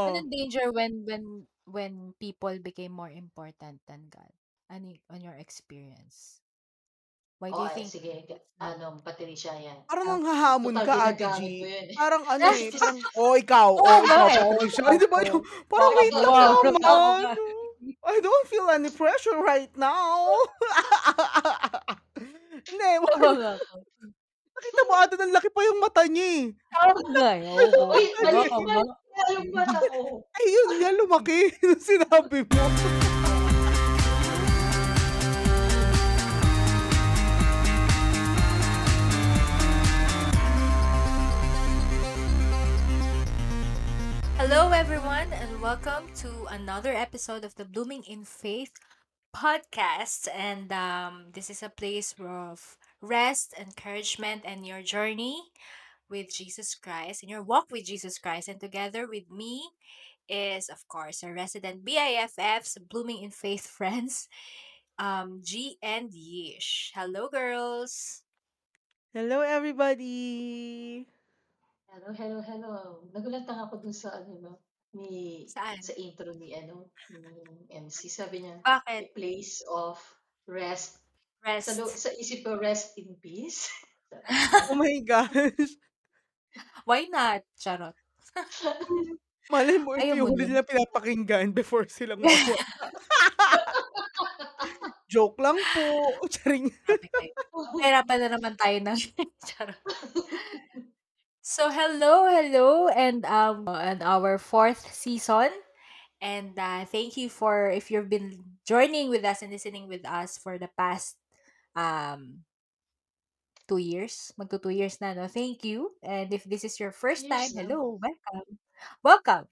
Oh. Anong danger when when when people became more important than God? Ano y on your experience? Why do Oh, you ay think sige not ano Patricia yan. Parang okay. nanghahamon Total ka, Ate ginagamit G. eh. Parang ano, eh, parang, "Oh, ikaw, Oo oh, nga, ikaw eh. Patricia." Oo, Ay, 'di ba oo. yung parang, Oo "Wait lang oo naman, nga. I don't feel any pressure right now." Hindi, nga po. Nakita mo ata ang laki pa yung mata niya, eh. Oo nga, eh, oo. Uy, mali nga. Nga yung mata ko. Ayun nga, lumaki nung sinabi mo. Hello, everyone, and welcome to another episode of the Blooming in Faith podcast. And um, this is a place of rest, encouragement, and your journey with Jesus Christ and your walk with Jesus Christ. And together with me is, of course, our resident BIFFs, Blooming in Faith friends, um, G and Yish. Hello, girls. Hello, everybody. Hello, hello, hello. Nagulat lang ako dun sa ano 'no, ni Saan? sa intro ni ano, ni MC. Sabi niya, Bakit? place of rest. Sa lo Rest. sa isip ko, rest in peace. Oh my gosh. Why not? Charot. Malay mo ito Ayaw yung mo huli nun? nilang pinapakinggan before silang mawala. Joke lang po. Charing. Grabe kayo. Pahirapan na naman tayo ng charot. So, hello, hello, and um, and our fourth season. And uh, thank you for if you've been joining with us and listening with us for the past um two years. Magto two years na, no? Thank you. And if this is your first time, Years na. hello, welcome. Welcome.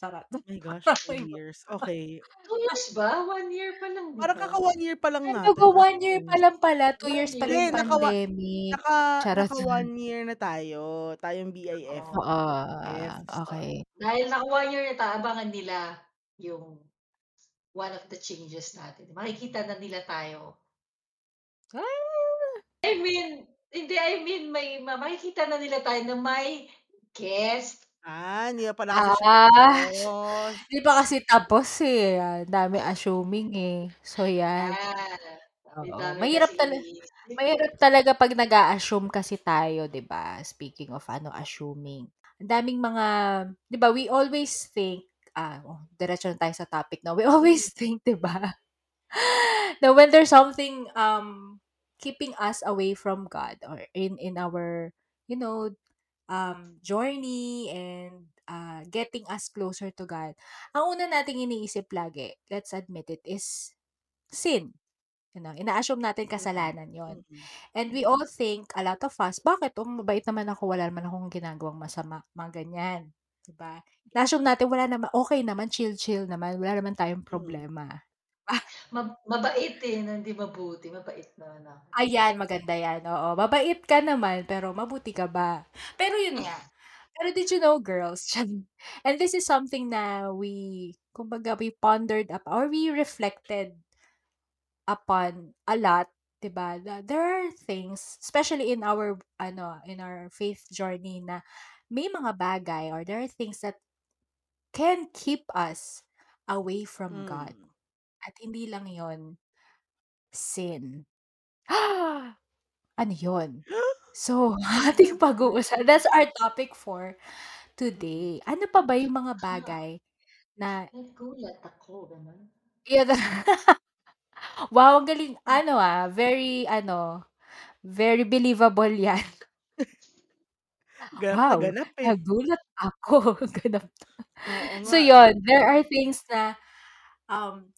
Charot. Oh my gosh, 2 years. Okay. 2 years ba? 1 year pa lang, 'di Parang ba? kaka 1 year pa lang natin magwa-one year pa lang pala. 2 1 years pa year lang Hindi, yung pa naka lang. one pandemic. naka Charot. naka 1 year na tayo. Tayong BIF. Oo. Fs. okay. Dahil naka 1 year na tayo, abangan nila yung one of the changes natin. Makikita na nila tayo. Ah! I mean, hindi, I mean may ma makikita na nila tayo na may guest. Ah, hindi pa pala kasi siya Ah, tapos. hindi pa kasi tapos, eh. Ang dami assuming, eh. So, yan. Ah, ang Oo. dami Mahirap kasing tala iniisip. mahirap talaga 'pag nag-a-assume kasi tayo, 'di ba? Speaking of ano, assuming. Ang daming mga 'di ba, we always think ah, oh, diretso na tayo sa topic 'no. We always think, 'di ba, na when there's something, um, keeping us away from God or in in our, you know, um, journey and, ah, getting us closer to God, ang una nating iniisip lagi, let's admit it, is sin. You know, ina-assume natin Mm. kasalanan yun. Mm. And we all think, a lot of us, "Bakit? Oh, mabait naman ako, wala naman akong ginagawang masama." Mga ganyan, 'di ba? Na-assume natin wala naman okey naman, chill-chill naman, wala naman tayong Mm. problema. Ma mabait, eh, na hindi mabuti, mabait naman ako. Ayan, maganda yan, oo. Mabait ka naman, pero mabuti ka ba? Pero yun nga, pero did you know girls, and this is something na we kumbaga we pondered up or we reflected upon a lot, 'di ba? There are things, especially in our ano, in our faith journey na may mga bagay or there are things that can keep us away from God. Hmm. At hindi lang yun, sin. Ano yun? So, ating pag-uusa that's our topic for today. Ano pa ba yung mga Ah. bagay na Nagulat ako, gano'n. yun wow, ang galing ano, ah, very ano, very believable yan. Ganap na Wow, ganap, eh. nagulat ako, ganap. Oo So, nga, eh. yun, there are things na, um,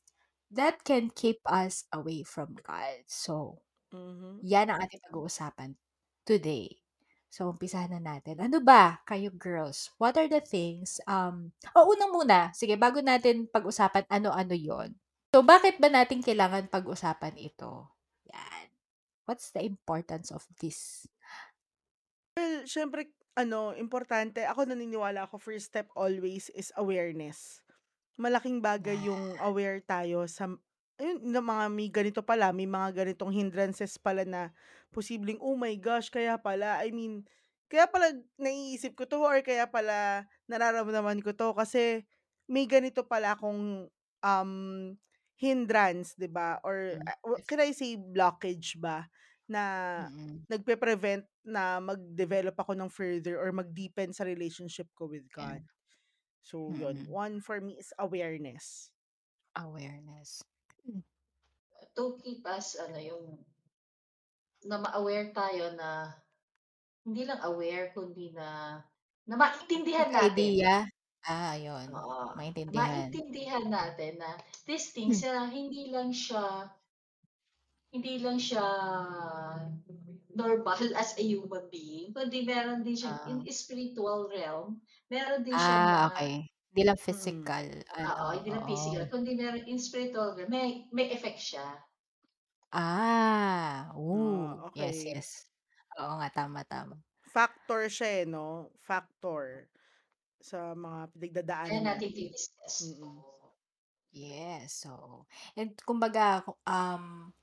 that can keep us away from God. So, Mhm. yan ang ating pag-uusapan today. So, umpisahan na natin. Ano ba, kayo girls, what are the things, um oh, una muna, sige bago natin pag-usapan ano-ano yun. So, bakit ba natin kailangan pag-usapan ito? Yan. What's the importance of this? Well, siyempre ano, importante ako naniniwala ako first step always is awareness. Malaking bagay yung Yan. aware tayo sa ayun, na mga may ganito pala, may mga ganitong hindrances pala na posibleng, "Oh my gosh, kaya pala." I mean, kaya pala naiisip ko 'to or kaya pala nararamdaman ko 'to kasi may ganito pala akong, um, hindrance 'di ba or, ah, yes. can I say blockage ba na Mm. nagpe-prevent na mag-develop ako ng further or mag-deepen sa relationship ko with. God. So yun, Mm. one for me is awareness. Awareness. To keep us ano yung na ma-aware tayo na hindi lang aware kundi na na maintindihan natin. Magka-idea? Ah, ayun, Oo, maintindihan. maintindihan natin na these Hmm. things na hindi lang siya hindi lang siya normal as a human being, kundi meron din siyang in Ah. spiritual realm, meron din siyang Ah, mga okey. Hindi lang Mm. physical ano, Oo, hindi lang physical kundi meron in spiritual realm may may effect siya. Ah, Ah, oh, yes, yes. Oo nga, tama, tama. Factor siya, eh, 'no, factor sa mga Kaya pinagdadaanan natin natin. Mm. Yes, oo. And kumbaga, um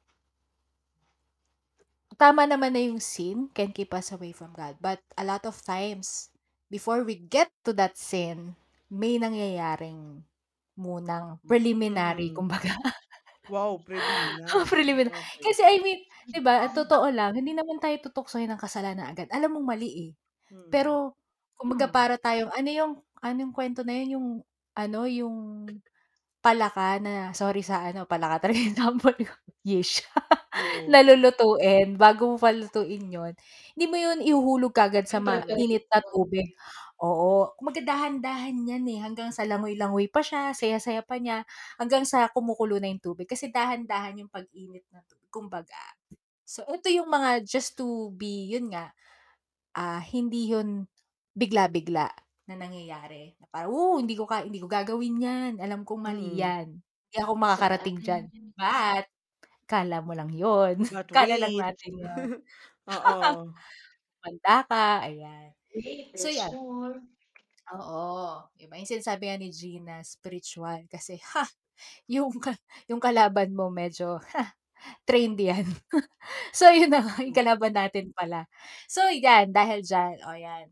tama naman na yung sin can keep us away from God, but a lot of times, before we get to that sin, may nangyayaring munang preliminary Mm. kumbaga. Wow, preliminary, Preliminary. okey. Kasi I mean, 'di ba, totoo lang, hindi naman tayo tutuksohin ng kasalanan agad. Alam mong mali, eh. Mm. Pero kumbaga para tayong ano yung ano yung kwento na yun, yung ano, yung palaka na sorry sa ano, palaka talaga yung example ko, yeast. Na lulutuin, bago mo pa lutuin yun, hindi mo yun ihuhulog kaagad sa May mainit na preparation. tubig. Oo, kumbaga dahan-dahan yan, eh, hanggang sa langoy-langoy pa siya, saya-saya pa niya, hanggang sa kumukulo na yung tubig kasi dahan-dahan yung pag-init ng tubig, kumbaga. So, ito yung mga just to be yun nga, ah, hindi yun bigla-bigla na nangyayari na parang, "Oh, hindi ko ka hindi ko gagawin yan, alam kong mali Mm. yan, hindi ako makakarating diyan." But, akala mo lang yun, But akala lang wait. natin yun. Oo. Humanda ka, ayan. Wait, So, yan. more. Oo, 'di ba, yung sinasabi nga ni Gina, spiritual kasi, ha, yung ka yung kalaban mo medyo, ha, trained yan. So, yun na nga, yung kalaban natin pala. So, yan, dahil diyan, oh, yan,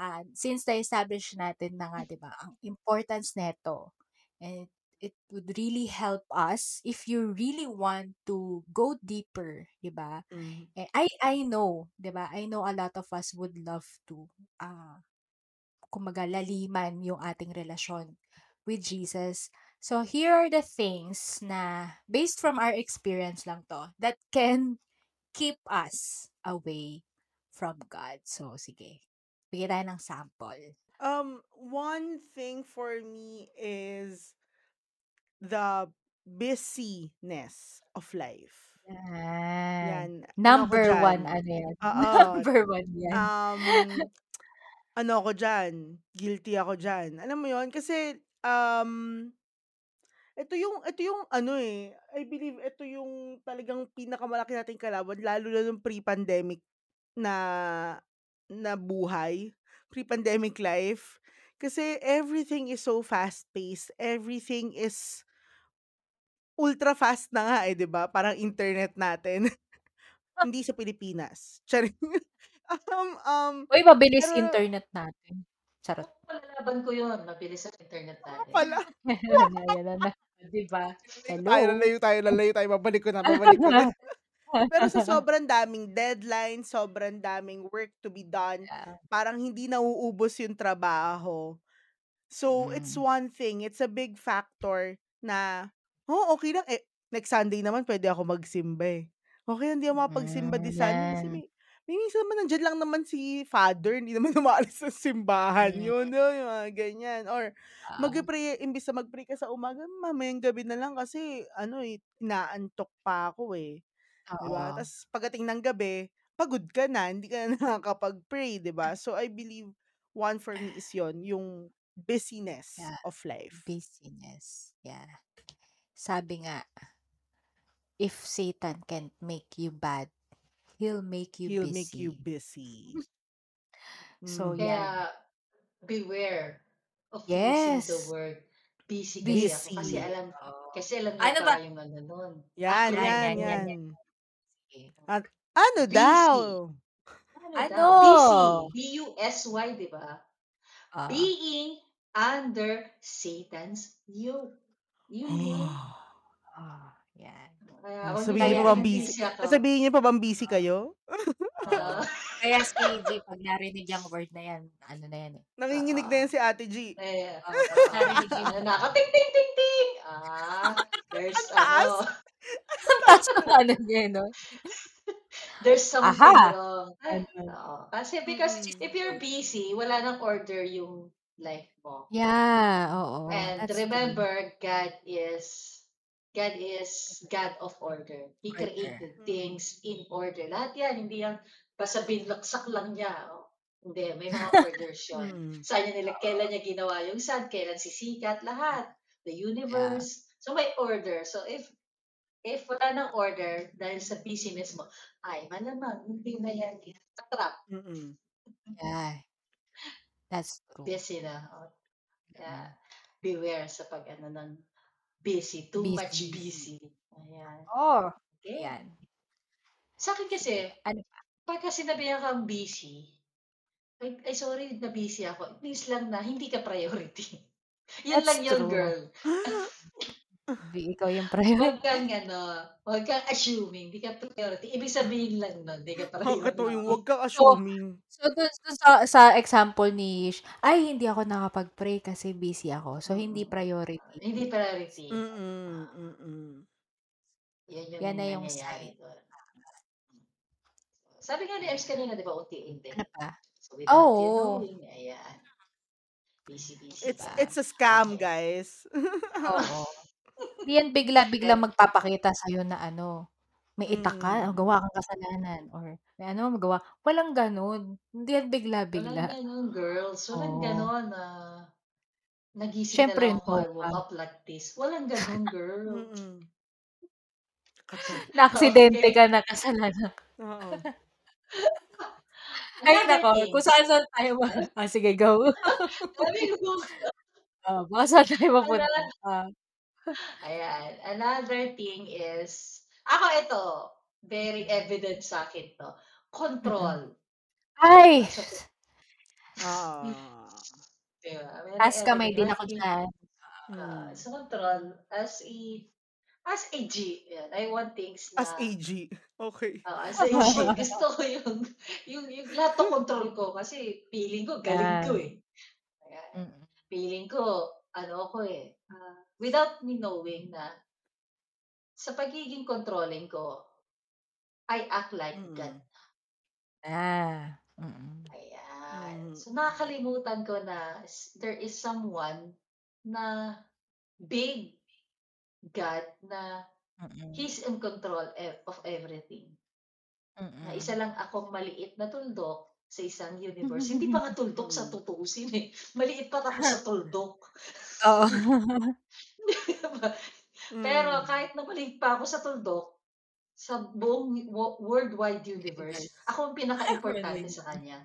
ah, since na-establish natin na nga, 'di ba, ang importance nito, and it would really help us if you really want to go deeper, 'di ba? Mm. Eh, I I know, 'di ba, I know a lot of us would love to, ah, kumbaga laliman yung ating relasyon with Jesus. So, here are the things na based from our experience lang 'to, that can keep us away from God. So, sige, bigyan tayo ng sample. Um, one thing for me is the busyness of life. Yan. Yan, ano Number 1 diyan ano yan, oo, number 1 yan. um, ano ako diyan, guilty ako diyan. Alam mo yun, kasi, um, ito yung ito yung ano, eh, I believe ito yung talagang pinakamalaki nating kalaban lalo na nung pre-pandemic na na buhay, pre-pandemic life. Kasi everything is so fast-paced, everything is ultra fast na nga, eh, 'di ba, parang internet natin. Hindi sa Pilipinas, charing. Um, um, Uy, mabilis pero internet natin, charot. Ako palalaban ko yun, mabilis ang internet natin. pala. Ayan na, ayan na, 'di ba? Lalayo tayo, Hello. lalayo tayo, lalayo tayo, babalik ko na, babalik ko na. Pero sa sobrang daming deadline, sobrang daming work to be done, Yeah. parang hindi nauubos yung trabaho. So, it's Mm. one thing, it's a big factor na, "Oh, okey lang, eh, next Sunday naman puwede ako magsimba, eh. Okey lang, hindi ako makapagsimba Mm, this Sunday kasi yan. may may minsan naman nandiyan lang naman si father, hindi naman umaalis ng simbahan Mm. yun." ba, yung mga ganyan or Oo. magpe-pray imbes na mag-pray ka sa umaga, mamayang gabi na lang kasi ano, eh, inaantok pa ako, eh, 'di ba? Oo. Tas pagdating ng gabi, pagod ka na, hindi ka na nakakapag-pray, 'di ba? So, I believe one for me is yun, yung busyness Yeah, of life. busyness, yeah. Sabi nga if Satan can't make you bad, he'll make you He'll make you busy. busy. So, Mhm. yan. Kaya beware of using the Yes. word busy kasi ako, kasi Busy. alam Oo. kasi alam niyo Ano pa ba? yung ano nun, Yan, Yan, yan, yan, yan, yan. yan. Sige. At ano daw? Busy. Ano Ano? daw? Busy, B-U-S-Y, 'di ba? Oo. Being under Satan's yoke. Yun yun. Oh, yan. Kaya Oh, kung sabihin niyo Kaya pa bang busy busy ako. sasabihin niyo pa bang busy kayo? Oo. Kaya si G, pag narinig yung word na yan, ano na yan eh. Nanginginig na Oo. yan si Ate G. Eh, Oh, pag narinig yung ano na ako, ting, ting, ting, ting. Ah, there's Ang taas. ano, taas ng ano niya, no? there's something Aha! wrong. Ano? Oo. Kasi because Mm. if you're busy, wala nang order yung life mo. Yeah, oo. And That's true. remember, God is God is God of order. He Order. created Mm. things in order. Lahat yan, hindi yan basta binlaksak lang niya. Oh. Hindi, may mga orders yun. Mm. Saan niya nila, kailan niya ginawa yung sun, kailan sisikat, lahat. The universe. So may order. So if if wala nang order dahil sa busyness mo, ay malamang hindi na yan tatrap. Mm. Yeah. That's true. Busy na. Oh. Yeah. Beware sa pag ano ng busy. Too Busy. much busy. Ayan. Oh, Okay. yan. Sa akin kasi, Ano pagka sinabihan kang busy, ay, ay sorry na busy ako. It means lang na hindi ka priority. Yun That's lang yun, true. girl. Di ikaw yung Huwag priority. kang ano, huwag kang assuming, hindi ka priority. Ibig sabihin lang nun, hindi ka Bakit to priority. yung wag kang So, assuming. so dun, dun sa, sa example ni Ish, ay, hindi ako nakapag-pray kasi busy ako. So, hindi Mm. priority. Hindi priority. Mm. Ah, Mm. yan yung Yan na yung nangyayari sign. doon. Sabi nga ni Ers kanina, di ba, unti-unti. Ano pa? So without you Oo. knowing, ayan. Busy, busy It's ba? it's a scam, Okay. guys. Oo. Hindi yan bigla-bigla Then, magpapakita sa'yo na ano, may itak ka, o Mm. gawa kang kasalanan, or may ano, magawa. Walang ganun. Hindi yan walang bigla-bigla. ganun, girls. Walang Oo. ganun na nagising na Siyempre, lang ako, I no woke ka. up like this. Walang ganun, girl. Mm. Kato. Na-aksidente Okay. ka na kasalanan. Oo. Ay, Another nako. thing. Kung saan-saan tayo ma ah, sige, go. Sabi ko, Oh, baka saan tayo mapunta. another, Ah. Ayan, another thing is, ako ito, very evident sa akin to, control. Ay! Sa, Ah. diba? Very Taas kamay din As ako dyan. uh, sa control, as a, as a G, yan, I want things As na, AG. Okay. Oh, as a G, gusto ko yung, yung, yung lahat ng control ko kasi feeling ko, galing ko eh. Ayan. Mm. Feeling ko, ano ko eh, ah, without me knowing na sa pagiging controlling ko, I act like God. Mm. Ah. Mm. Ayan. Mm. So, nakakalimutan ko na s- there is someone na big God na Mm. He's in control e- of everything. Na Mm. isa lang akong maliit na tuldok sa isang universe. Hindi pa nga tuldok sa tutuusin eh. Maliit pa ako sa tuldok. Oo. Pero Mm. kahit na maliit pa ako sa tuldok, sa buong wo- worldwide universe, Universe. ako ang pinaka-importante Worldwide. sa kanya.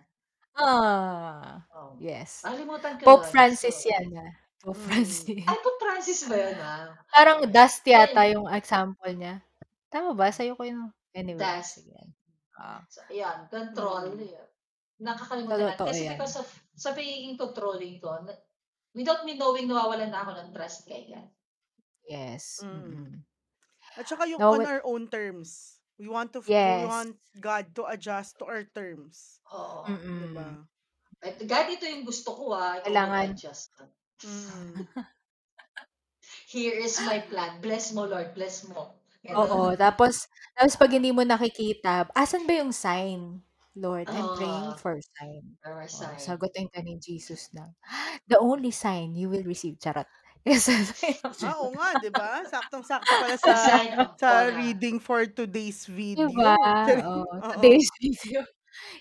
Ah. Oh. Yes. Nakalimutan ko Pope yun. Francis So, yan ah. Pope Mm. Francis. ay, Pope Francis ba yun ah? Parang dust yata Ayun, yung example niya. Tama ba? Sa'yo ko yung... Anyway, das. sige. Ah. So, ayan, control. Mm. yun. Nakakalimutan natin. Totoo Kasi yan. because of, sa pagiging controlling ko, without me knowing, nawawalan na ako ng trust kay God. Yes. Mm. Mm-mm. At saka yung No, on our own terms. We want to we yes. want God to adjust to our terms. Oo. Mm-mm. Diba? At God, ito yung gusto ko ah. Ikaw Kailangan. mag-adjust. ka. Mm. Here is my plan. Bless mo, Lord. Bless mo. Oo. Ganun. Tapos, tapos pag hindi mo nakikita, asan ba yung sign? Lord, I'm praying Oh, for sign. our Oh, sign. sagutin ka ni Jesus na, the only sign you will receive. Charot. Yes. Ah, oo nga, 'di ba? Saktong-sakto pala sa sign of sa reading for today's video. Charing. Oo. Oo. Today's video.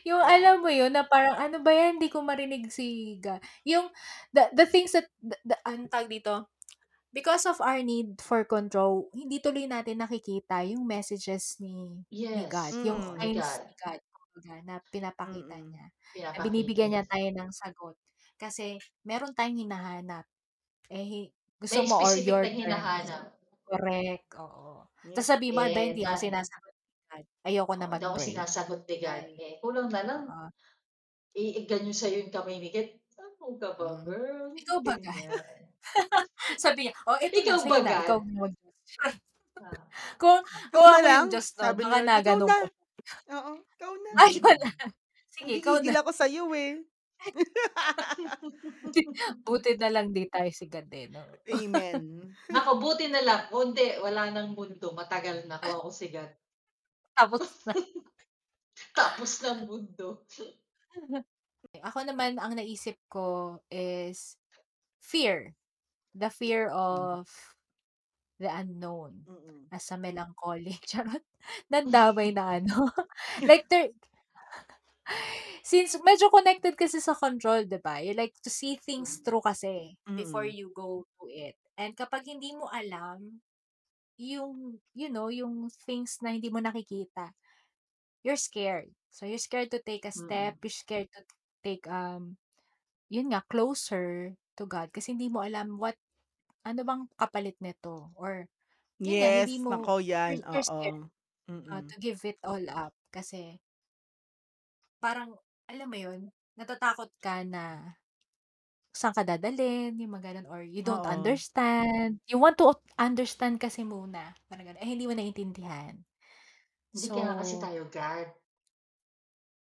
Yung alam mo yun, na parang ano ba yan, hindi ko marinig si God. Yung, the, the things that, the, the, ano tawag dito, because of our need for control, hindi tuloy natin nakikita yung messages ni ni God, Yes. yung Oo, Mm. ni signs God. ni God kumbaga, na pinapakita Mm. niya. Na Pinapakita binibigyan niya. niya tayo ng sagot. Kasi meron tayong hinahanap. Eh, hi- gusto May mo or specific your na terms. hinahanap. Correct. Oo. Tapos sabi mo, ba, Eh, hindi ako na, sinasagot ni God. Ayoko na hindi ako mag-pray. sinasagot ni God. Ay, Eh, kulang na lang. oo. I- ganyan sa'yo yung kamay ni God. "Ano ka ba Hmm. girl, Ikaw ba, God? ganyan." Sabi niya, "Oh, eto na, Ikaw sa'yo ba, na, ikaw God? na mag-Diyos." Ah. Kung "Ikaw kung na ako lang?" yung Diyos nun sabi baka na "Ikaw gano'n na." ko. Oo, "Ikaw na." Ayun na. Sige, ikaw "Nanggigigil na. ako sa'yo, eh." Buti na lang 'di tayo si God, eh, 'no? Amen. Naku, buti na lang hindi wala ng mundo, matagal na kung ako si God. Tapos na. Tapos ng mundo. Ako naman ang naisip ko is fear. The fear Hmm. of the unknown. Mm. As a melancholy, charot. Damdamay na ano, like there since medyo connected kasi sa control, 'di ba? You like to see things Mm. through kasi before Mm. you go to it. And kapag hindi mo alam yung, you know, yung things na hindi mo nakikita, you're scared. So, you're scared to take a Mm. step, you're scared to take, um, yun nga, closer to God kasi hindi mo alam what ano bang kapalit nito or yun nga, hindi Yes, mo naku 'yan, oo. uh, Mm. to give it all up kasi parang alam mo yun, natatakot ka na saan ka dadalhin, yung mga gano'n or you don't Oo. understand. You want to understand kasi muna, parang gano'n, eh, hindi mo naiintindihan. Hindi kaya kasi So tayo God.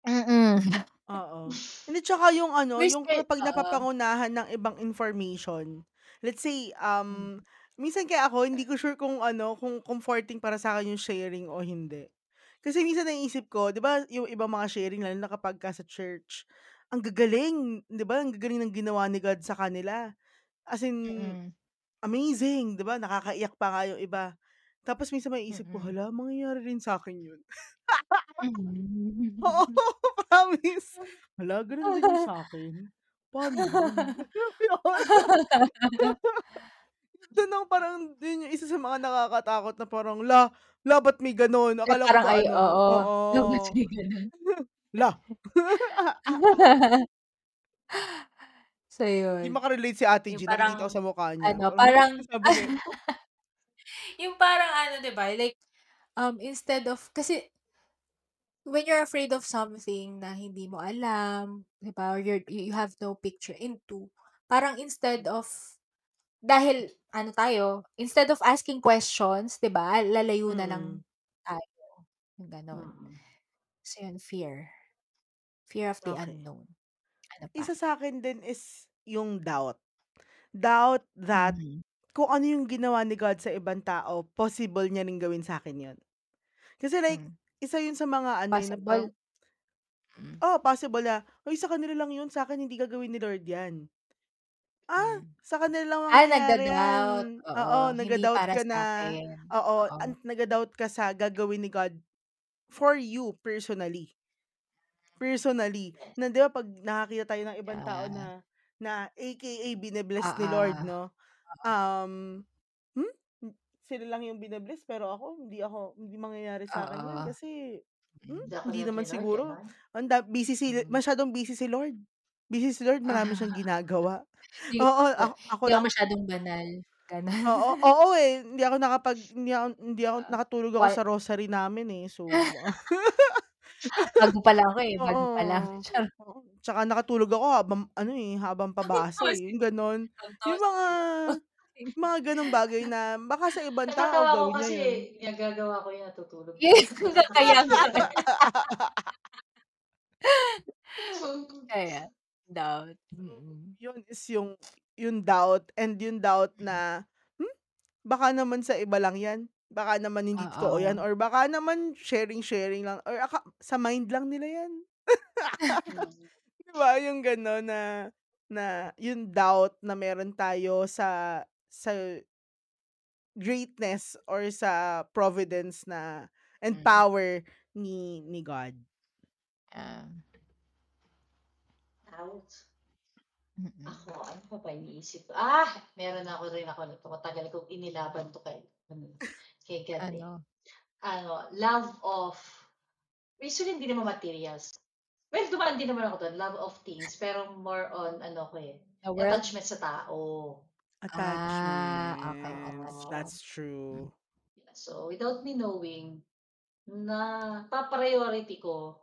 Mm. Oo. Hindi, tsaka yung ano, We're yung scared kapag oo. napapangunahan ng ibang information. Let's say, Hmm. um, minsan kaya ako hindi ko sure kung ano, kung comforting para sa'kin yung sharing o hindi. Kasi minsan naiisip ko, 'di ba, yung ibang mga sharing lalo na kapagka sa church, ang gagaling, 'di ba, ang gagaling ng ginawa ni God sa kanila. As in, Mm. amazing, 'di ba, nakakaiyak pa nga yung iba. Tapos minsan maiisip ko, Mm. "Hala, mangyayari rin sa'kin yun." Oo, Hmm. promise. "Hala, gano'n din yung sa'kin? Paano yun?" Dun ako parang yun yung isa sa mga nakakatakot na parang, "La, la ba't may gano'n? Akala ko parang ba ay ano" oo, oo. dapat may gano'n. La. So, 'Di yun. maka-relate si Ate Yung G, nakikita ko sa mukha niya, ano, parang, parang sabi niya, yung parang ano, 'di ba, like, um, instead of kasi when you're afraid of something na hindi mo alam, 'di ba, or you're you have no picture into, parang instead of dahil ano tayo, instead of asking questions, 'di ba, lalayo na Mm. lang tayo, yung gano'n. Mm. So, yun, fear. Fear of the Okey. unknown. Ano pa? Isa sa'kin din is yung doubt. Doubt that Mhm. kung ano yung ginawa ni God sa ibang tao, possible niya ring gawin sa'kin yun. Kasi like, Hmm. Isa yun sa mga ano, eh, na parang Possible? Hmm. Oo, possible na, "Uy, sa kanila lang yun, sa'kin hindi gagawin ni Lord 'yan." Ah, Hmm. sa kanila lang Ah, mangyayari 'yan. nagda-doubt, Oo, oo, hindi nagda-doubt para ka na sa'kin, oo, oo. an nagda-doubt ka sa gagawin ni God for you personally. Personally, na 'di ba 'pag nakakita tayo ng ibang tao na na AKA bine-bless ni Oo. Lord 'no, Oo. um, sila lang yung bine-bless pero ako hindi ako hindi mangyayari sa'kin Oo. kasi, hmm. Hindi ako naman Lord, siguro gano'n? ang da busy si Hmm. masyadong busy si Lord. Busy si Lord, marami siyang ginagawa. Oo, ako ako Hindi ako lang masyadong banal, gano'n. Oo, oo, eh, hindi ako nakapag hindi ako hindi ako Oo. nakatulog ako Wal sa rosary namin, eh, so Bago pa lang ako, eh, bago pa lang, charot. oo, tsaka nakatulog ako habang ano, eh, habang pabasa, eh, yung gano'n. Yung mga Lord. Mga gano'ng bagay na baka sa ibang tao Natatawa ko gawin niya kasi yun. nagagawa ko yun, natutulog pa Yes, ako. kaya nga. Kaya, doubt, Oo, mm. yun is yung yung doubt and yung doubt na, hmm, baka naman sa iba lang 'yan, baka naman hindi totoo 'yan Oo. or baka naman sharing-sharing lang or aka sa mind lang nila 'yan. Mm. 'Di ba, yung gano'n na na yung doubt na meron tayo sa sa greatness or sa providence na and Hmm. power ni ni God. Ah. Ouch. Mm. Ako, ano pa ba iniisip ko, ah, meron ako rin ako nito, matagal kong inilaban 'to kay ano, kay God. Ano? Ano, love of usually hindi naman materials. Well, dumaan din naman ako dun, love of things, pero more on ano ko, eh, attachment sa tao. Ah, okey, Attachments, that's true. So, without me knowing, napa-priority ko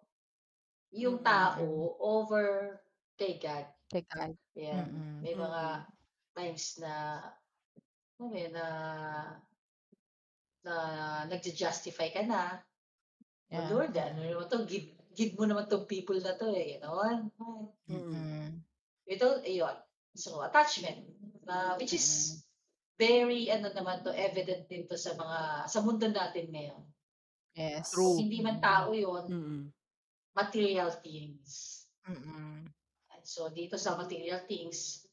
yung Mm. Mm. tao over kay God. Kay God. Yan, Mm. may mga times na alam mo yun, na na nagju-justify ka na. "Oh Yeah, Lord, ano naman 'to, give give mo naman 'tong people na 'to, eh," gano'n. Mm. Mm. Ito ayun, so attachment, na which is very ano naman 'to, evident din 'to sa mga sa mundo natin ngayon. Yes. True. hindi man tao yun, Mm. material things. Mm. So, dito sa material things,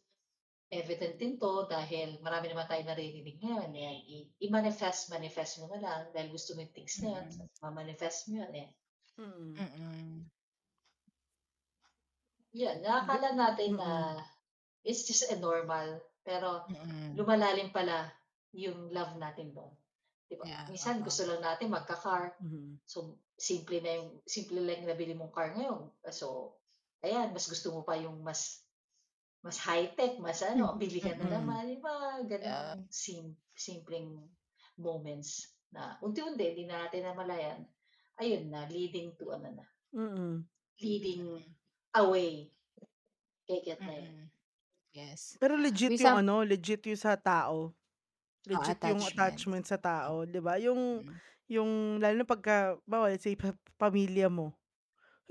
evident din 'to dahil marami naman tayong naririnig ngayon, yan, i i-manifest, manifest mo na lang dahil gusto mo yung things na yun, Mm. ma-manifest mo yun, eh. Mm. Mm. Yan, Di akala natin mm. na it's just a normal, pero Mm. lumalalim pala yung love natin dun, 'di ba? Yeah, Minsan oo. gusto lang natin magka-car, Mhm. so simple na yung simple lang yung nabili mong car ngayon, so ayan, mas gusto mo pa yung mas mas high-tech, mas ano, bili ka na Mm. naman, yung mga Yeah. sim simpleng moments na unti-unti, hindi natin namalayan, ayun na, leading to ano na, Mm. leading Mm. away. Kaya na yun. Mm. Yes. Pero legit May yung some ano, legit yung sa tao. Oo, Legit yung attachment. attachment sa tao, 'di ba? Yung Mm. yung lalo na pagka halimbawa, let's say pa pamilya mo.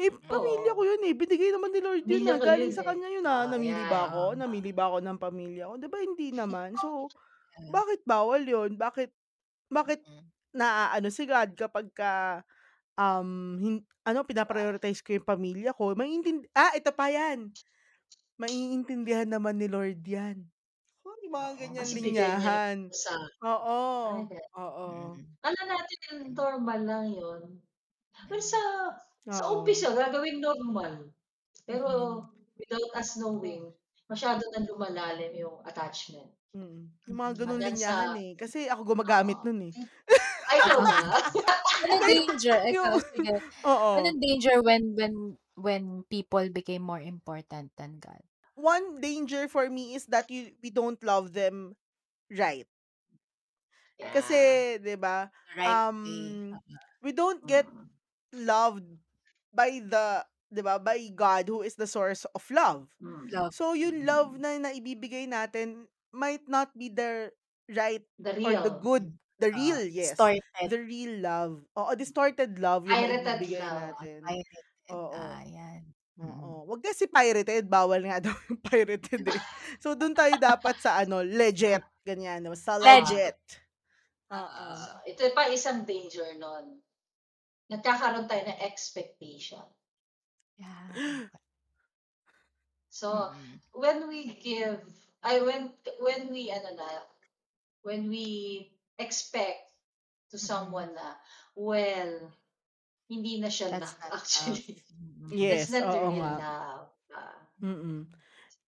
"Eh, pamilya ko Oo. yun, eh, binigay naman ni Lord yun, Pamilya ah, ko galing yun, sa eh. kanya yun, ah, Oo, namili ba yan. ako? Oo. Namili ba ako ng pamilya ko?" 'Di ba hindi naman? So, bakit bawal yun? Bakit bakit Mm. naaano si God kapagka, um, hin ano, pina-prioritize ko yung pamilya ko, maiintin ah, ito pa yan, maiintindihan naman ni Lord yan. Oh, yung mga Oo, ganyang kasi bigay niya naman linyahan. sa Oo, oo. Mm. Akala natin Mm. normal lang yun. Pero Mm. sa sa Oo. umpisa gagawing normal, pero Mm. without us knowing, masyado ng lumalalim yung attachment. Mm, yung mga Mm. gano'ng Hanggang linyahan, sa eh, kasi ako gumagamit oo. nun, eh. Ay, ikaw Oo. ba? Anong Kaya danger ikaw, yung sige, oo. anong danger when when when people became more important than God? One danger for me is that you we don't love them right. Kasi, Yeah. 'di ba, right um, oo. we don't get Mm. loved by the 'di ba, by God who is the source of love. Mm. Love. So, yung love Mm. na naibibigay natin might not be the right The or the real. good, the Oo, real, yes, distorted. the real love. Oo, distorted love yung Pirated love. Natin. pirated, ah, Oo. yan. Mm. Oo, wag kasi pirated, bawal nga daw yung pirated, eh. So, dun tayo dapat sa ano, legit, ganyan, 'no, sa Legit. legit. Oo. Oo. So, ito pa isang danger nun, nagkakaroon tayo ng expectation. Yeah. So, Mm. when we give ay when when we ano na, when we expect to Mm. someone na, well, hindi na siya That's love not love. actually. Mm. That's Yes, not oo real nga. love, ah. Mm.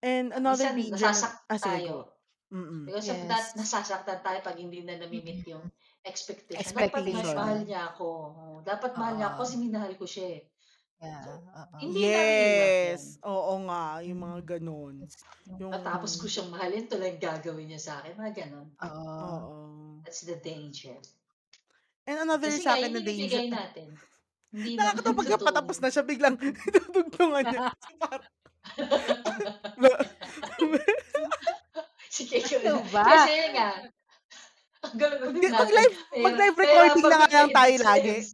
And another minsan na nasasaktan ah, sige go. tayo. Mm. Because of that, Yes. nasasaktan tayo 'pag hindi na nami-meet yung Mm. expectation. Dapat mahal Expectation. Expectation. niya ako, oo, dapat mahal niya ako Oo. kasi minahal ko siya, eh. Yeah, So, oo. hindi na real love yun. Yes, oo nga, yung mga Mm. gano'n. Yes, yung Yung Matapos ko siyang mahalin, ito lang gagawin niya sa'kin, mga gano'n. Oo. That's the danger. And another Kasi nga sa'kin yun na yung danger ibibigay natin, hindi nakakatawa naman pagka patapos totoong na siya biglang dinudugtungan niya. So, parang Ano na. ba? Kasi nga, ang Mag gagawin natin, mag-live mahira mag-live recording na nga lang tayo lagi. sense.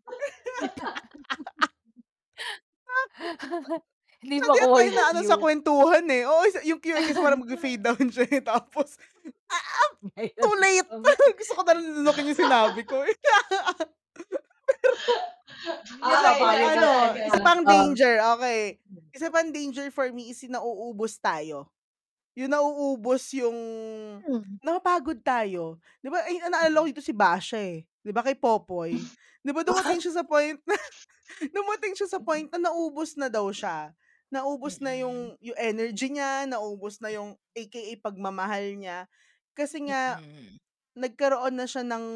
Hindi makuha tayo yung na ano sa kwentuhan, eh. Oo, yung cue kasi parang magfe-fade down siya, eh, tapos, ah, too late. Gusto ko na rin lunukin yung sinabi ko, eh. Pero Wala Okey, pa pero kayo ikaw sa ano, ikaw isa pang danger, okey. Isa pang danger for me is yung nauubos tayo. Yung nauubos yung Hmm. napapagod tayo. 'Di ba, ay naalala ko dito si Basha, eh, 'di ba kay Popoy. 'Di ba dumating siya sa point na dumating siya sa point na naubos na daw siya. Naubos na Mm. yung yung energy niya, naubos na yung AKA pagmamahal niya. Kasi nga Mm. nagkaroon na siya ng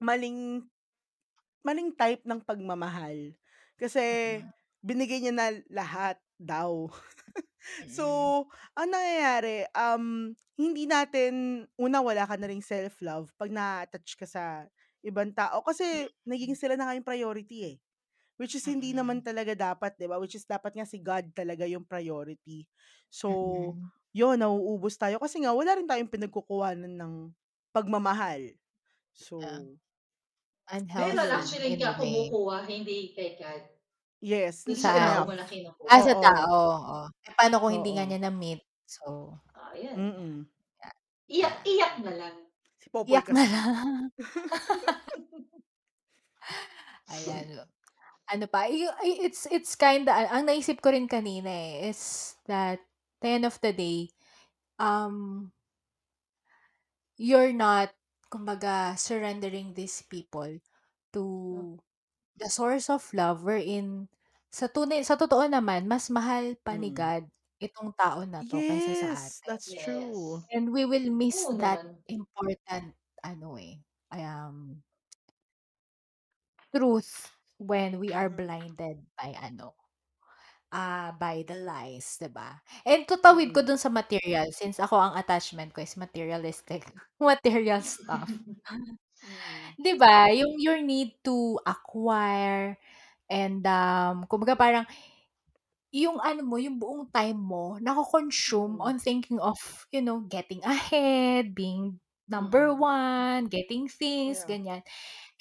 maling maling type ng pagmamahal. Kasi Mm. binigay niya na lahat daw. So, Mm. ang nangyayari, um, hindi natin una wala ka na ring self-love 'pag na-a-attach ka sa ibang tao kasi naging sila na nga yung priority, eh. which is hindi naman Mm. talaga dapat, 'di ba? Which is dapat nga si God talaga yung priority. So, Mm. yun nauubos tayo kasi nga wala rin tayong pinagkukuhanan ng pagmamahal. So. Unhealthy actually in a ka way. kumukuha, hindi kay God. Yes, hindi sa enough. na kinukuha. Ah, sa Oo. tao, oo. Eh, paano kung hindi nga Oo. niya na-meet? So Ah, ayan. Mm. Yeah. Iyak-iyak na lang. Si Popoy Iyak na kasi. lang. Ayan. Ano pa, it's it's kinda ang naisip ko rin kanina, eh, is that the end of the day, um you're not kumbaga surrendering these people to Hmm. the source of love wherein sa tunay sa totoo naman mas mahal pa ni Mm. God itong tao na 'to kaysa sa Yes, atin. that's true. And we will miss Oo that naman. important ano, eh, um truth when we are Mhm. blinded by ano, ah, by the lies, 'di ba? And tutawid ko Mm. dun sa material since ako ang attachment ko is materialistic, material stuff. Mm. 'Di ba, yung your need to acquire and, um, kumbaga parang yung ano mo, yung buong time mo nako-consume Mm. on thinking of, you know, getting ahead, being number Mm. 1, getting things, Yeah. ganyan.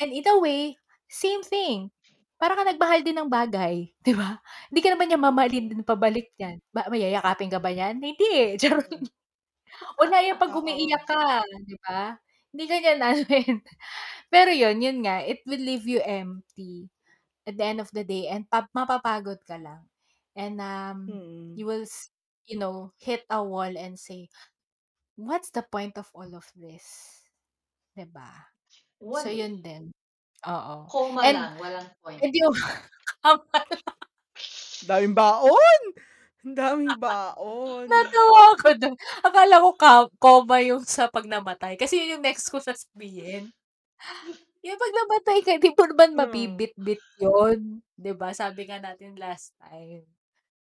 And in a way, same thing. Para kang nagmahal din ng bagay, 'di ba? Hindi ka naman niya mamahalin din pabalik niyan. Ba may yayakapin ka ba niyan? Hindi, eh, charot. Mm. Wala yan 'pag Oo. umiiyak ka, 'di ba? Hindi ka niyan aanuhin. Pero yun, yun nga, it will leave you empty at the end of the day and pa mapapagod ka lang. And, um, Mm. you will s you know, hit a wall and say, "What's the point of all of this?" 'Di ba? So, yun din. Oo. Coma And lang, walang point. and yung kama lang. Daming baon! Ang daming baon. Natawa ako dun. Akala ko ka coma yung sa 'pag namatay kasi yun yung next ko sasabihin. Yung 'pag namatay ka, di mo naman Mm. mabibitbit yun, 'di ba? Sabi nga natin last time.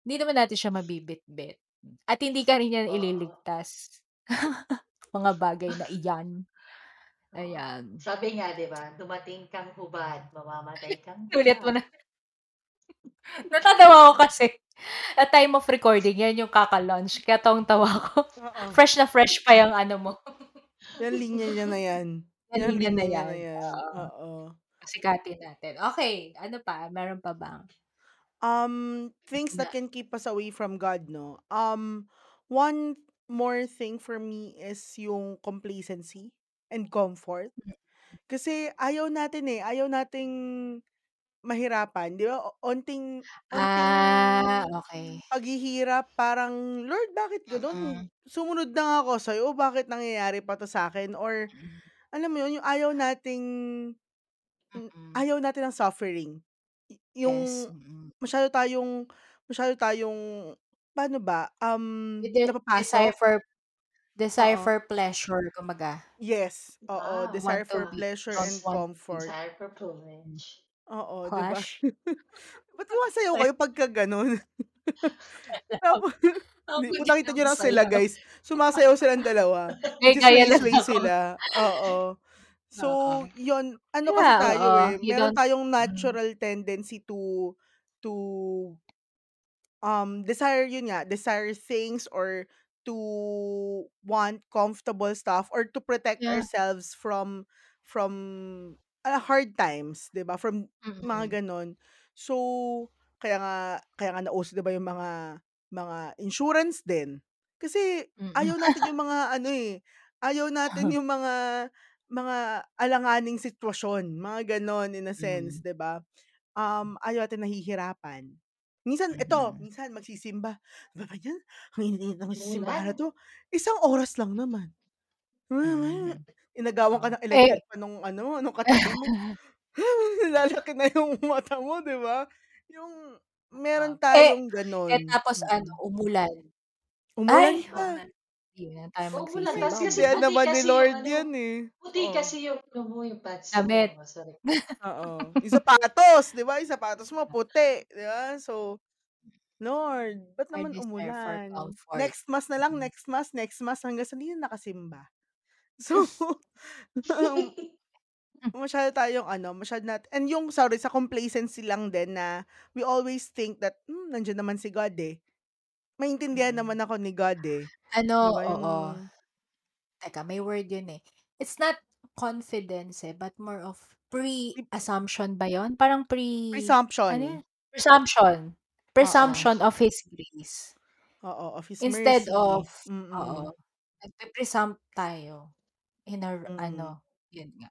Hindi naman natin siya mabibitbit at hindi ka rin niyan Oo. ililigtas. Mga bagay na iyan. Oo. Ayan. Sabi nga, 'di ba, dumating kang hubad, mamamatay kang Inulit mo na. Natatawa ako kasi at time of recording yan yung kaka-launch kaya tawang-tawa ako. Oo. Fresh na fresh pa yung ano mo. Yang linya niya na yan. Yang Yang linya linya na niya na yan, yan. oo. Oo. Pasikatin natin. Okey, ano pa, meron pa ba? Um, things Na that can keep us away from God 'no? Um, one more thing for me is yung complacency and comfort. Mm. Kasi ayaw natin, eh, ayaw nating mahirapan, 'di ba? O onting onting Ah, okey. paghihirap parang, "Lord bakit gano'n? Mm. Sumunod na nga ako sa'yo, bakit nangyayari pa 'to sa'kin?" Or Mm. alam mo yun, yung ayaw nating hmm, Mm. ayaw natin ng suffering. Y Yes, yung mm. masyado tayong masyado tayong paano ba, um, desire napapasok. for desire Oo. for pleasure kumbaga. Yes, oo, Ah, desire Want for be pleasure don't and want comfort. desire for privilege. Oo, 'di ba? Hush. Ba't sumasayaw kayo pagka gano'n? Alam. Tapo Ang di kung bigat nakita ng niyo lang sila sayaw. guys, sumasayaw silang dalawa. May gaya lang Nagsi-sway-sway ako. sila, oo. So, Oo. yun, ano kasi Yeah, tayo, oo. eh, You meron don't tayong mm. natural tendency to to um, desire yun nga, desire things or to want comfortable stuff or to protect Yeah. ourselves from from, ah, hard times, 'di ba? From Mm. mga gano'n. So, kaya nga kaya nga nauso 'di ba yung mga mga insurance din. Kasi Mm. ayaw natin yung mga ano, eh, ayaw natin yung mga mga alanganing sitwasyon, mga gano'n in a sense, Mm. 'di ba? Um, ayaw natin nahihirapan. Minsan eto, Mm. minsan magsisimba, "Ano ba 'yan, ang init-init naman sa simbahan na. 'to, isang oras lang naman." Mm. Inagawan ka Oo. ng Eh electric fan nung ano, nung katabi mo. Lalaki na yung mata mo, 'di ba? Yung meron eh tayong eh, gano'n, tapos ano, umulan. Umulan Ay, pa. Hindi na tayo Ay, tas magsisimba, kasi puti naman ni kasi yung Lord ano, 'yan, eh. puti Oo. kasi yung ano mo, yung pants mo. Damit. Oh, sorry. Oo. Yung sapatos, 'di ba, yung sapatos mo puti, 'di ba? So, Lord, ba't I naman desire for umulan? comfort. Next mass na lang, Mm. next mass, next mass hanggang sa 'di na nakasimba. So, um masyado tayong ano, masyado nat and yung sorry sa complacency lang din na we always think that, "Hmm, nandiyan naman si God, eh. Maintindihan naman Mm. ako ni God, eh." 'Di Ano, ba yung oo. Teka may word yun, eh. It's not confidence, eh, but more of pre-assumption ba yun? Parang pre ano Presumption. yun? Presumption. Oo. Presumption of His grace. Oo, of His Instead of mercy. Mm. oo, nagpe-presume tayo in our Mm. ano, yun nga.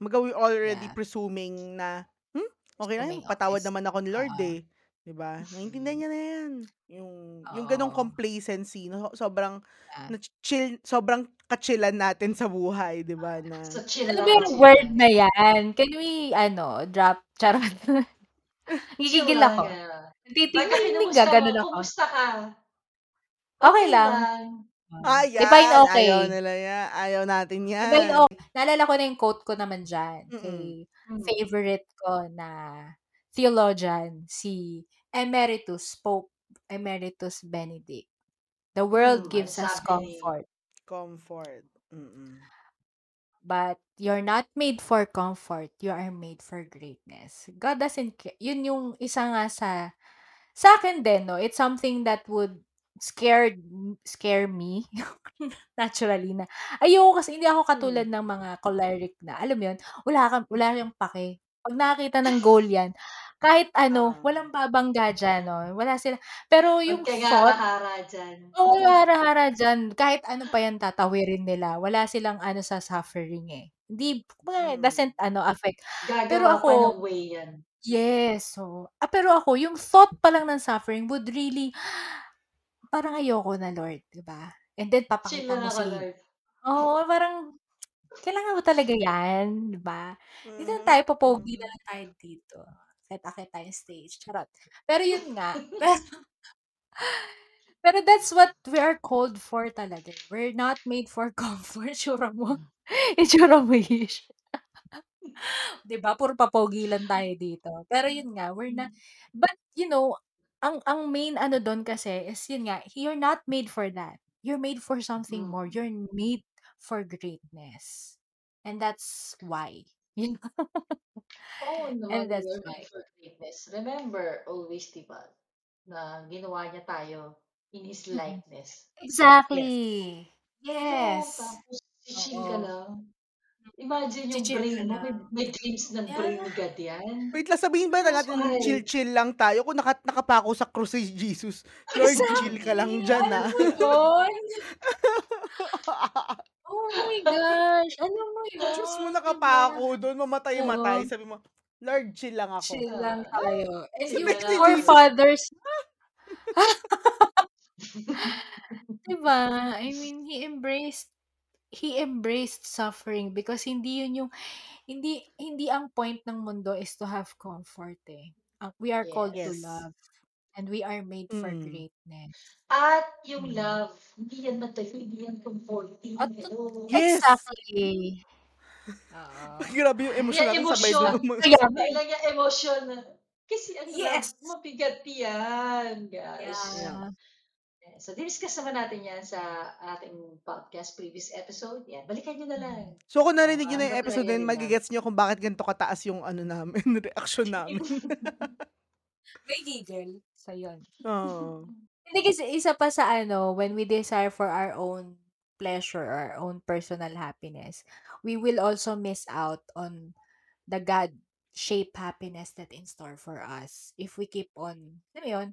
Kumbaga we already Yeah. presuming na, "Hmm, okey lang Assuming of patawad His naman ako ni Lord, oo. eh." 'Di ba? Maintindihan Mm. niya na yan. Yung yung ganong Oo. complacency na sobrang Yeah. nachi-chill sobrang ka-chillan natin sa buhay, 'di ba, na So, chill Ano na ba yung chill word na. na yan? Can we ano, drop charot. Chill Nagigigil lang, ako. gano'n. Nagtiti Pagka nakikinig ka, mo, gano'n ako. "Kumusta ka?" "Okey lang. lang." Ah, divine Ayan, ayaw okey. nila yan, ayaw natin Divine yan. okey. Naalala ko na yung quote ko naman diyan Mm. kay Hmm. favorite ko na theologian, si Emeritus Pope Emeritus Benedict. "The world ano gives us sabi? comfort" Comfort, mm. "but you're not made for comfort, you are made for greatness." God doesn't ca yun yung isa nga sa sa'kin din 'no, it's something that would scared scare me naturally na ayoko kasi hindi ako katulad Hmm. ng mga choleric na alam mo yun, wala kang wala yang pake. 'Pag nakakita ng goal yan, kahit ano, Oo. walang babangga diyan 'no, wala sila pero Huwag yung kang thought hara-hara diyan. oo, hara-hara diyan. Kahit ano pa yan tatawirin nila, wala silang ano sa suffering, eh. Hindi kumbaga Hmm. doesn't ano affect. Pero Gagawa pa ako ng way yan. yes, oo. Ah, pero ako yung thought pa lang ng suffering would really parang ayoko na Lord, 'di ba? And then Chill papakita mo ako, si Lord. oo, parang kailangan mo talaga yan, 'di ba? Dito na Mhm, tayo, popogi na lang tayo dito. Akyat-akyat tayong stage, charot. Pero yun nga, pero pero that's what we are called for talaga. We're not made for comfort. Itsura mo, itsura mo ish. 'Di ba, puro papogi lang tayo dito. Pero yun nga, we're not but you know, ang ang main ano dun kasi is yun nga, you're not made for that. You're made for something more. Mm. You're made for greatness. And that's why. Yun Oo and that's made why. for greatness. Remember always, 'di ba, na ginawa niya tayo in His Mm. likeness. Yes. Exactly. Oo, Yes. tapos chi-chill ka Oo. lang. Imagine yung Chi-chill ka brain mo, may lang. may dreams ng brain ni Yeah. God yan. Wait lang, sabihin ba Tapos natin okey. chill-chill lang tayo kung naka nakapako sa krus si Jesus. Lord, chill ka lang Exactly, diyan, alam ah. mo yun? Oh my gosh, alam mo Diyos mo yun, nakapako dun, mamatay-matay, Oo. sabi mo, "Lord, chill lang ako." Chill lang Ah, tayo. And Sa chill yung ni ako. Jesus, forefathers ah. 'Di ba? I mean, he embraced he embraced suffering because hindi yun yung hindi hindi ang point ng mundo is to have comfort, eh. Ang we are called to. Yes. love and we are made for Mm. greatness. At yung Mm. love, hindi yan madali, hindi yan comforting, At hello. Yes. exactly. Oo. Ay, grabe yung Hindi emosyon yan natin sabay emosyon. dumating mga Kaya nga, eh. lang yan emosyon na kasi ang love, Yes. mabigat yan, guys. Yeah. Yeah. Eh, so diniscuss naman natin yan sa ating podcast previous episode. Yan, balikan niyo na lang. Mm. So, kung Kung narinig niyo ano na yung episode na yun, yung love. mage-gets niyo kung bakit ganito kataas yung ano namin, reaksyon namin. May gigil. So, yun. Oo. Hindi kasi isa pa sa ano, when we desire for our own pleasure or our own personal happiness, we will also miss out on the God-shaped happiness that in store for us. If we keep on, alam mo yun,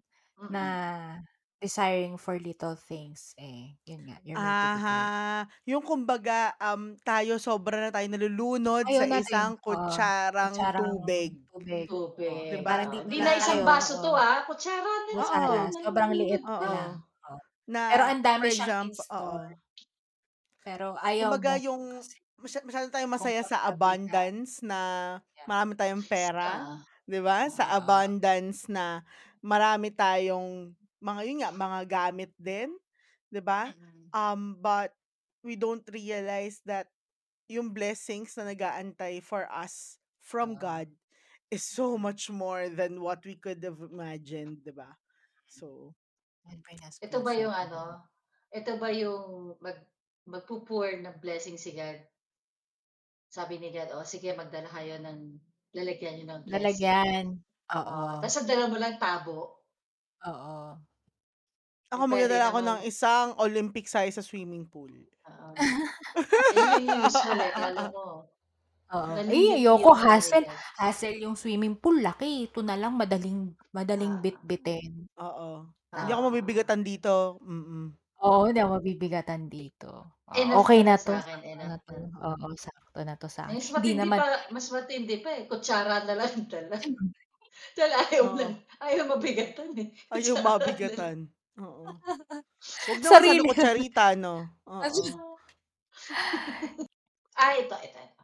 na Mm. Desiring for little things, eh, yun nga, you're to. Aha, yung kumbaga, um, tayo sobra na tayong nalulunod Ayaw sa natin, isang oo, kutsarang kutsarang tubig. tubig. Oo, 'di Tubig, parang dito Hindi lang na Na isang tayo, baso 'to, oo. ah, kutsara na yan, Oo, Kutsara, sobrang liit na na. oo. lang, oo. Na, Pero ang for dami siyang example oo. store. Pero ayaw Kumbaga mo yung kasi masya masyado tayong masaya sa komportable ka. abundance na Yeah. marami tayong pera, Ah, 'di ba? Sa oo. abundance na marami tayong mga yun nga, mga gamit din, 'di ba? Mm. Um, but we don't realize that yung blessings na nag-aantay for us from Oo. God is so much more than what we could have imagined, 'di ba? So bring us Ito ba yung ano, ito ba yung mag magpo-pour ng blessing si God? sabi ni God, "O sige magdala kayo ng lalagyan niyo ng blessing." Lalagyan, Oo, ang dala mo lang tabo. Oo. Ako Eh, puwede magdadala ako ng namang isang Olympic size sa swimming pool. Oo. Ayun yung usual, eh, akala mo Oo. Eh, ayoko naliliit-liit lang ni hassle, hassle yung swimming pool laki, ito na lang madaling madaling Oo. bitbitin. Oo, hindi ako Oo. mabibigatan dito, mm. Oo, hindi ako mabibigatan dito. Oo, Enough okey na na 'to, sa'kin, sakto na enough 'to. na. Oo, sakto na 'to sa'kin. Mas Hindi matindi naman pa mas matindi pa, eh, kutsara na lang dala. Dahil ayaw lang Oo. ayaw mabigatan, eh, Ayaw kutsara lang. mabigatan, oo. 'Wag na Sarili. kutsarita 'no, oo. Ah, ito, ito, ito.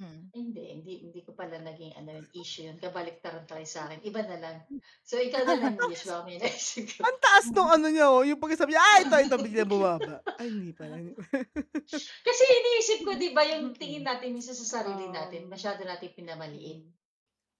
Hmm. Hindi, hindi hindi ko pala naging ano yun, issue yun, kabaliktaran pala yung sa'kin, iba na lang. So, ikaw na lang Ish, baka may naisip ka. Ang taas nung ano niya, oh, yung pagkasabi niya, "Ah, ito, ito," biglang bumaba. Ay hindi pala. Kasi iniisip ko 'di ba yung tingin Mm. natin minsan sa sarili natin, Um masyado nating pinamaliit.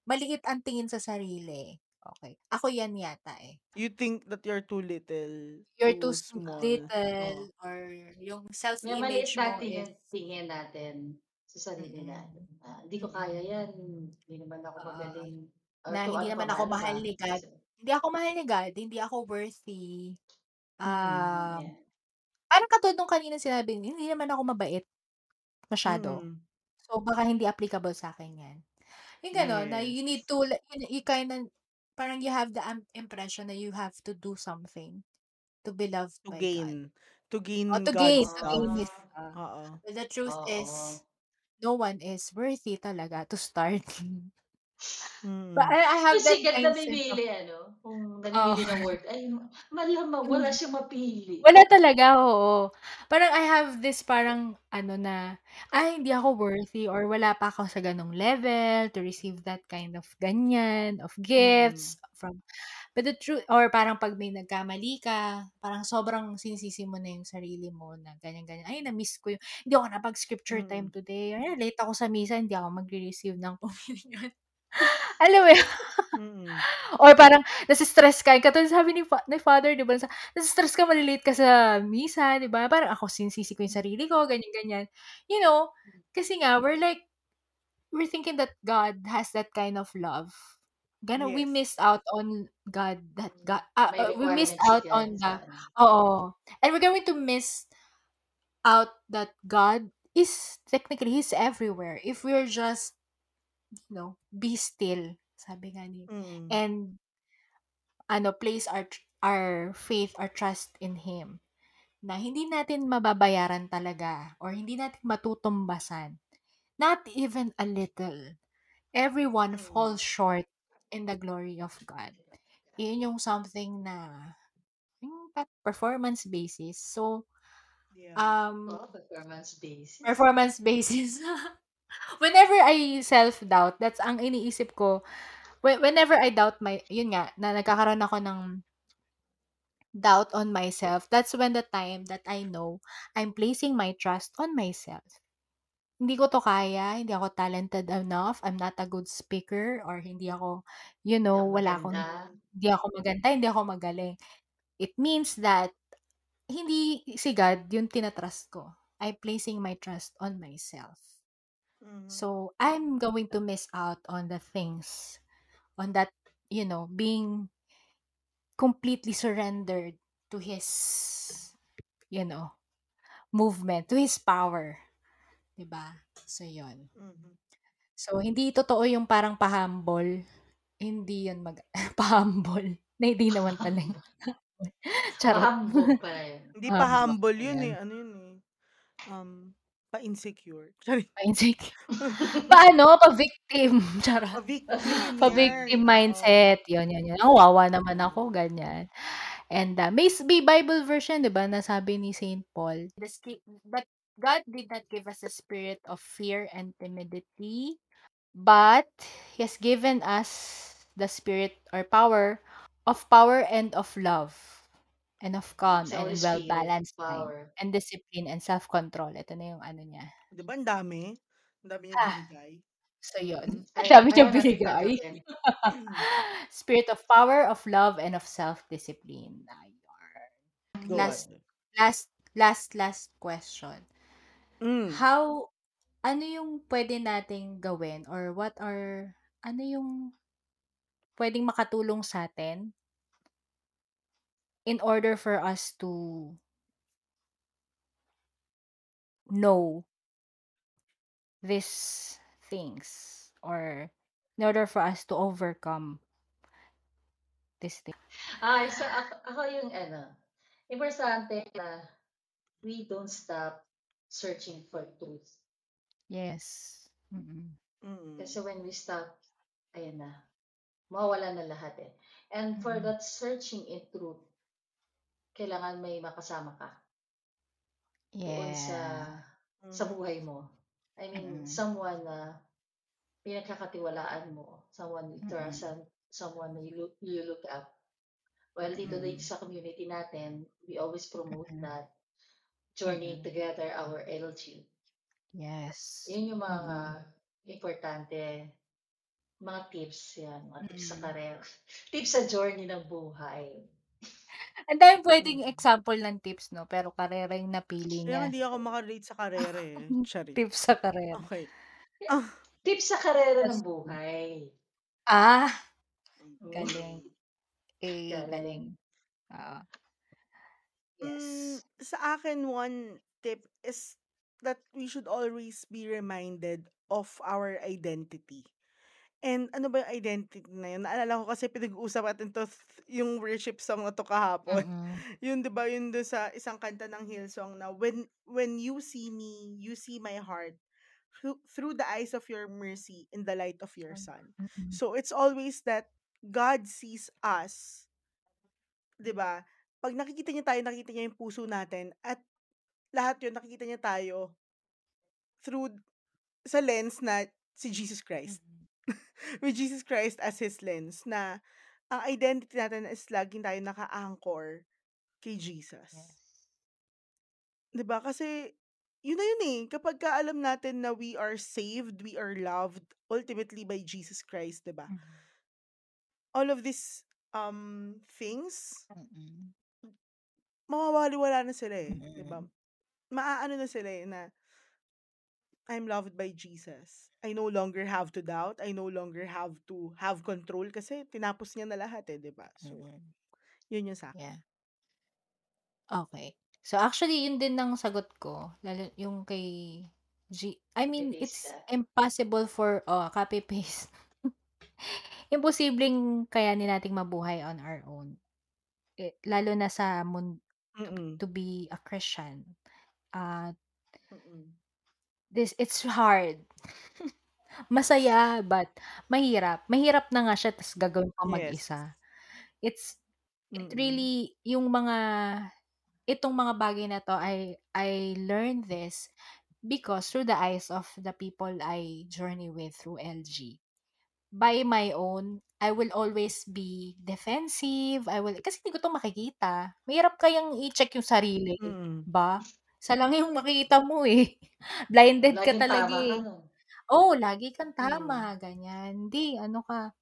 Maliit ang tingin sa sarili, okey. Ako yan yata, eh. You think that you're too little, You're too too small, little oo. or yung May maliit self-image mo natin is yung tingin natin sa sarili Mm. natin, ah, "Hindi ko Mm. kaya yan, hindi naman ako Oo. magaling." Or Na hindi ano naman ako man mahal ni God. Hindi ako mahal ni God, hindi ako worthy. Mm. Um, Yan. parang katulad nung kaninang sinabi niyo, hindi naman ako mabait, masyado. Mm. So, baka hindi applicable sa'kin yan. Yung gano'n na you need to li you kinda parang you have the impression na you have to do something to be loved To by God. gain, to Oh, gain to gain, God's to gain love, His love. oo. But the truth is, Oo. no one is worthy talaga to start. But Mm. I I have Kasi that mindset of ano, kung Oo. namimili ng word, ay malamang wala siyang mapili. Wala talaga, oo. Parang I have this parang ano na, "Ay hindi ako worthy or wala pa ako sa gano'ng level to receive that kind of ganyan, of Mm. gifts from" but the truth or parang 'pag may nagkamali ka, parang sobrang sinisisi mo na yung sarili mo na ganyan-ganyan, "Ay na-miss ko yung hindi ako nakapag-scripture time Mm. today, ay late ako sa misa, hindi ako magre-receive ng communion." Alam mo yun? Mm. Or parang nasi-stress ka, katulad sabi ni fa ni father 'di ba, nasi-stress ka, male-late ka sa misa 'di ba, parang ako sinisisi ko yung sarili ko, ganyan-ganyan. You know, kasi nga we're like we're thinking that God has that kind of love. Gano'n we Yes. missed out on God that ga ah, may we missed out God on the oo, and we're going to miss out that God is technically He's everywhere if we're just, you know, be still, sabi nga ni Mm. and ano, place our our faith or trust in Him, na hindi natin mababayaran talaga or hindi natin matutumbasan, not even a little. Everyone Mm. falls short in the glory of God. Yun yung something na yung performance basis. So, Yeah. um Oo, performance basis. performance basis. Whenever I self-doubt, that's ang iniisip ko, whe whenever I doubt my yun nga, na nagkakaroon ako ng doubt on myself, that's when the time that I know I'm placing my trust on myself. Hindi ko 'to kaya, hindi ako talented enough, I'm not a good speaker or hindi ako, you know, wala maganda. akong hindi ako maganda, hindi ako magaling. It means that hindi si God yung tina-trust ko. I'm placing my trust on myself. Mhm. So, I'm going to miss out on the things, on that, you know, being completely surrendered to His, you know, movement, to His power, 'di ba? So, yun. Mhm. So, hindi totoo yung parang pa-humble, hindi yun mag pa-humble, na hindi naman talaga charot. Pa-hambog pala yun. Hindi Humble pa-humble pala yun, yun. eh, ano yun, eh, um, pa-insecure. Charing. Pa-insecure. Pa-ano, pa-victim, charot. Pa-victim, Pa-victim mindset, yun, yun, yun. "Kawawa naman ako," ganyan. And, ah, may may Bible version 'di ba, na sabi ni Saint Paul, the ski "But God did not give us a spirit of fear and timidity, but He has given us the spirit or power of power and of love, and of calm Sa Holy and well-balanced mind, power. and discipline and self-control." Ito na yung ano niya. 'Di ba ang dami? Ang dami niyang Ah, binigay. so yun. Ang Ayaw dami ayaw niyang natin binigay. tanggapin. Spirit of power, of love, and of self-discipline. Ayun. Good. Last last last last question. Hmm. How ano yung pwede nating gawin or what are ano yung puwedeng makatulong sa'tin in order for us to know these things or in order for us to overcome these things? Ay, so ako ako yung ano, importante na we don't stop searching for truth. Yes. Mm. Kasi when we stop, ayan na, mawawala na lahat eh. And for Mm. that searching in truth, kailangan may makasama ka doon sa Yeah. sa buhay mo. I mean, Mm. someone na pinagkakatiwalaan mo, someone you Mm. trust, and someone you look, you look up. Well, dito Mm. dito sa community natin, we always promote Mm. that journey Mm. together, our LG. Yes. Yun yung mga Mm. importante, mga tips yan, mga tips sa Mm. karera. Tips sa journey ng buhay. Ang daming Mm. example ng tips 'no, pero karera yung napili Kaya nga niya. hindi ako maka-relate sa karera eh, charing. Tips sa karera. Okey. Ah. tips sa karera Tas ng buhay. Ah, Mm. galing. Eh, Galing. galing. Oo. Hmm, Yes. sa akin one tip is that we should always be reminded of our identity. And ano ba yung identity na yun? Naalala ko kasi pinag-uusapan natin 'to yung worship song na 'to kahapon. Mm. Yun 'di ba, yun dun sa isang kanta ng Hillsong na when when you see me, you see my heart through through the eyes of your mercy in the light of your son. Mm. So it's always that God sees us 'di ba? 'Pag nakikita niya tayo, nakikita niya yung puso natin at lahat yun nakikita niya tayo through sa lens na si Jesus Christ. Mm. With Jesus Christ as his lens na ang identity natin is laging tayo naka-anchor kay Jesus. Yes. 'Di ba kasi yun na yun, eh, kapagka alam natin na we are saved, we are loved ultimately by Jesus Christ, 'di ba? Mm. All of these, um, things Mm. mawawali-wala na sila, eh, 'di ba? Maaano na sila, eh, na I'm loved by Jesus. I no longer have to doubt, I no longer have to have control kasi tinapos niya na lahat, eh, 'di ba? So, Mm. yun yung sa'kin. Yeah. Okey. So, actually yun din ang sagot ko, lalo yung kay G I mean, Copy-paste it's ka. impossible for oh, copy paste. Imposibleng kayanin nating mabuhay on our own. Eh, lalo na sa mun Mm. to be a Christian. Ah Mm. This it's hard. Masaya but mahirap. Mahirap na nga siya ta's gagawin pang Yes. mag-isa. It's it Mm. really yung mga itong mga bagay na 'to I I learned this because through the eyes of the people I journey with through LG. By my own, I will always be defensive, I will kasi hindi ko 'to makikita. Mahirap kayang i-check yung sarili, Mm. ba? Isa lang yung makikita mo, eh. Blinded ka Laging talaga, tama ka eh. nun. Oo, lagi kang Mm. tama, ganyan. Hindi ano ka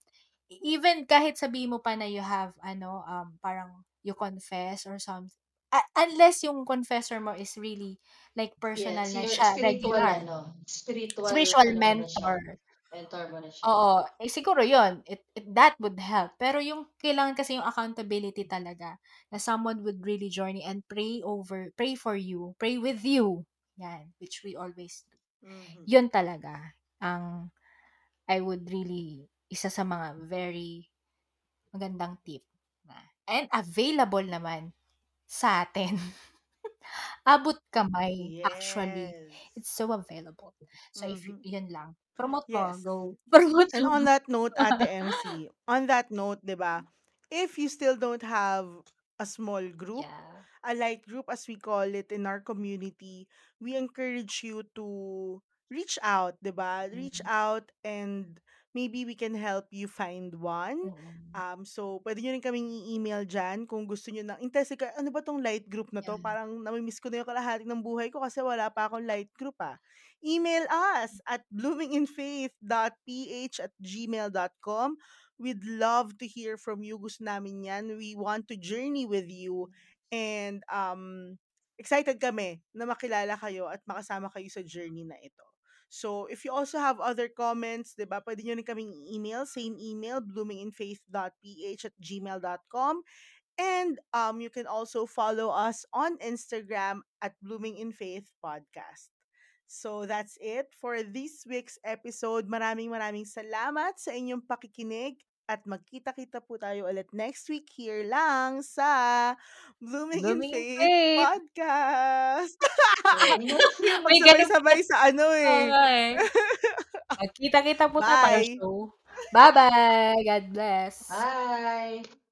e even kahit sabihin mo pa na you have ano, um, parang you confess or some a unless yung confessor mo is really like Yeah, personal na your siya, spiritual regular. ano, spiritual Spiritual ano mo na siya, mentor. Mentor mo na siya. Oo, eh, siguro yun, it it that would help. Pero yung kailangan kasi yung accountability talaga na someone would really journey and pray over pray for you, pray with you, 'yan, which we always do. Mhm. Yun talaga ang I would really isa sa mga very magandang tip na and available naman sa'tin. Abot kamay, actually. It's so available. So, if y Mhm. yun lang. Promote mo, Yes. go. Promote And mo. on that note, Ate MC, on that note, 'di ba, if you still don't have a small group, Yeah. a light group as we call it in our community, we encourage you to reach out, 'di ba? Reach Mm. out and maybe we can help you find one. Mm. Um, so puwede niyo rin kaming i-email diyan kung gusto niyo ng interested ka, "Ano ba 'tong light group na 'to? Yeah. Parang nami-miss ko na yung kalahati ng buhay ko kasi wala pa akong light group, ah." Email us at bloominginfaith.ph@gmail.com. We'd love to hear from you. Gusto namin 'yan. We want to journey with you and, um, excited kami na makilala kayo at makasama kayo sa journey na ito. So, if you also have other comments, 'di ba, pwede nyo rin kaming email, same email, bloominginfaith.ph at gmail.com. And um, you can also follow us on Instagram at Blooming in Faith Podcast. So that's it for this week's episode. Maraming maraming salamat sa inyong pakikinig at magkita-kita po tayo ulit next week here lang sa Blooming in Blooming in Faith Faith. Podcast. Magsabay-sabay sa ano eh. eh. Magkita-kita po tayo Bye. show. Bye-bye. God bless. Bye.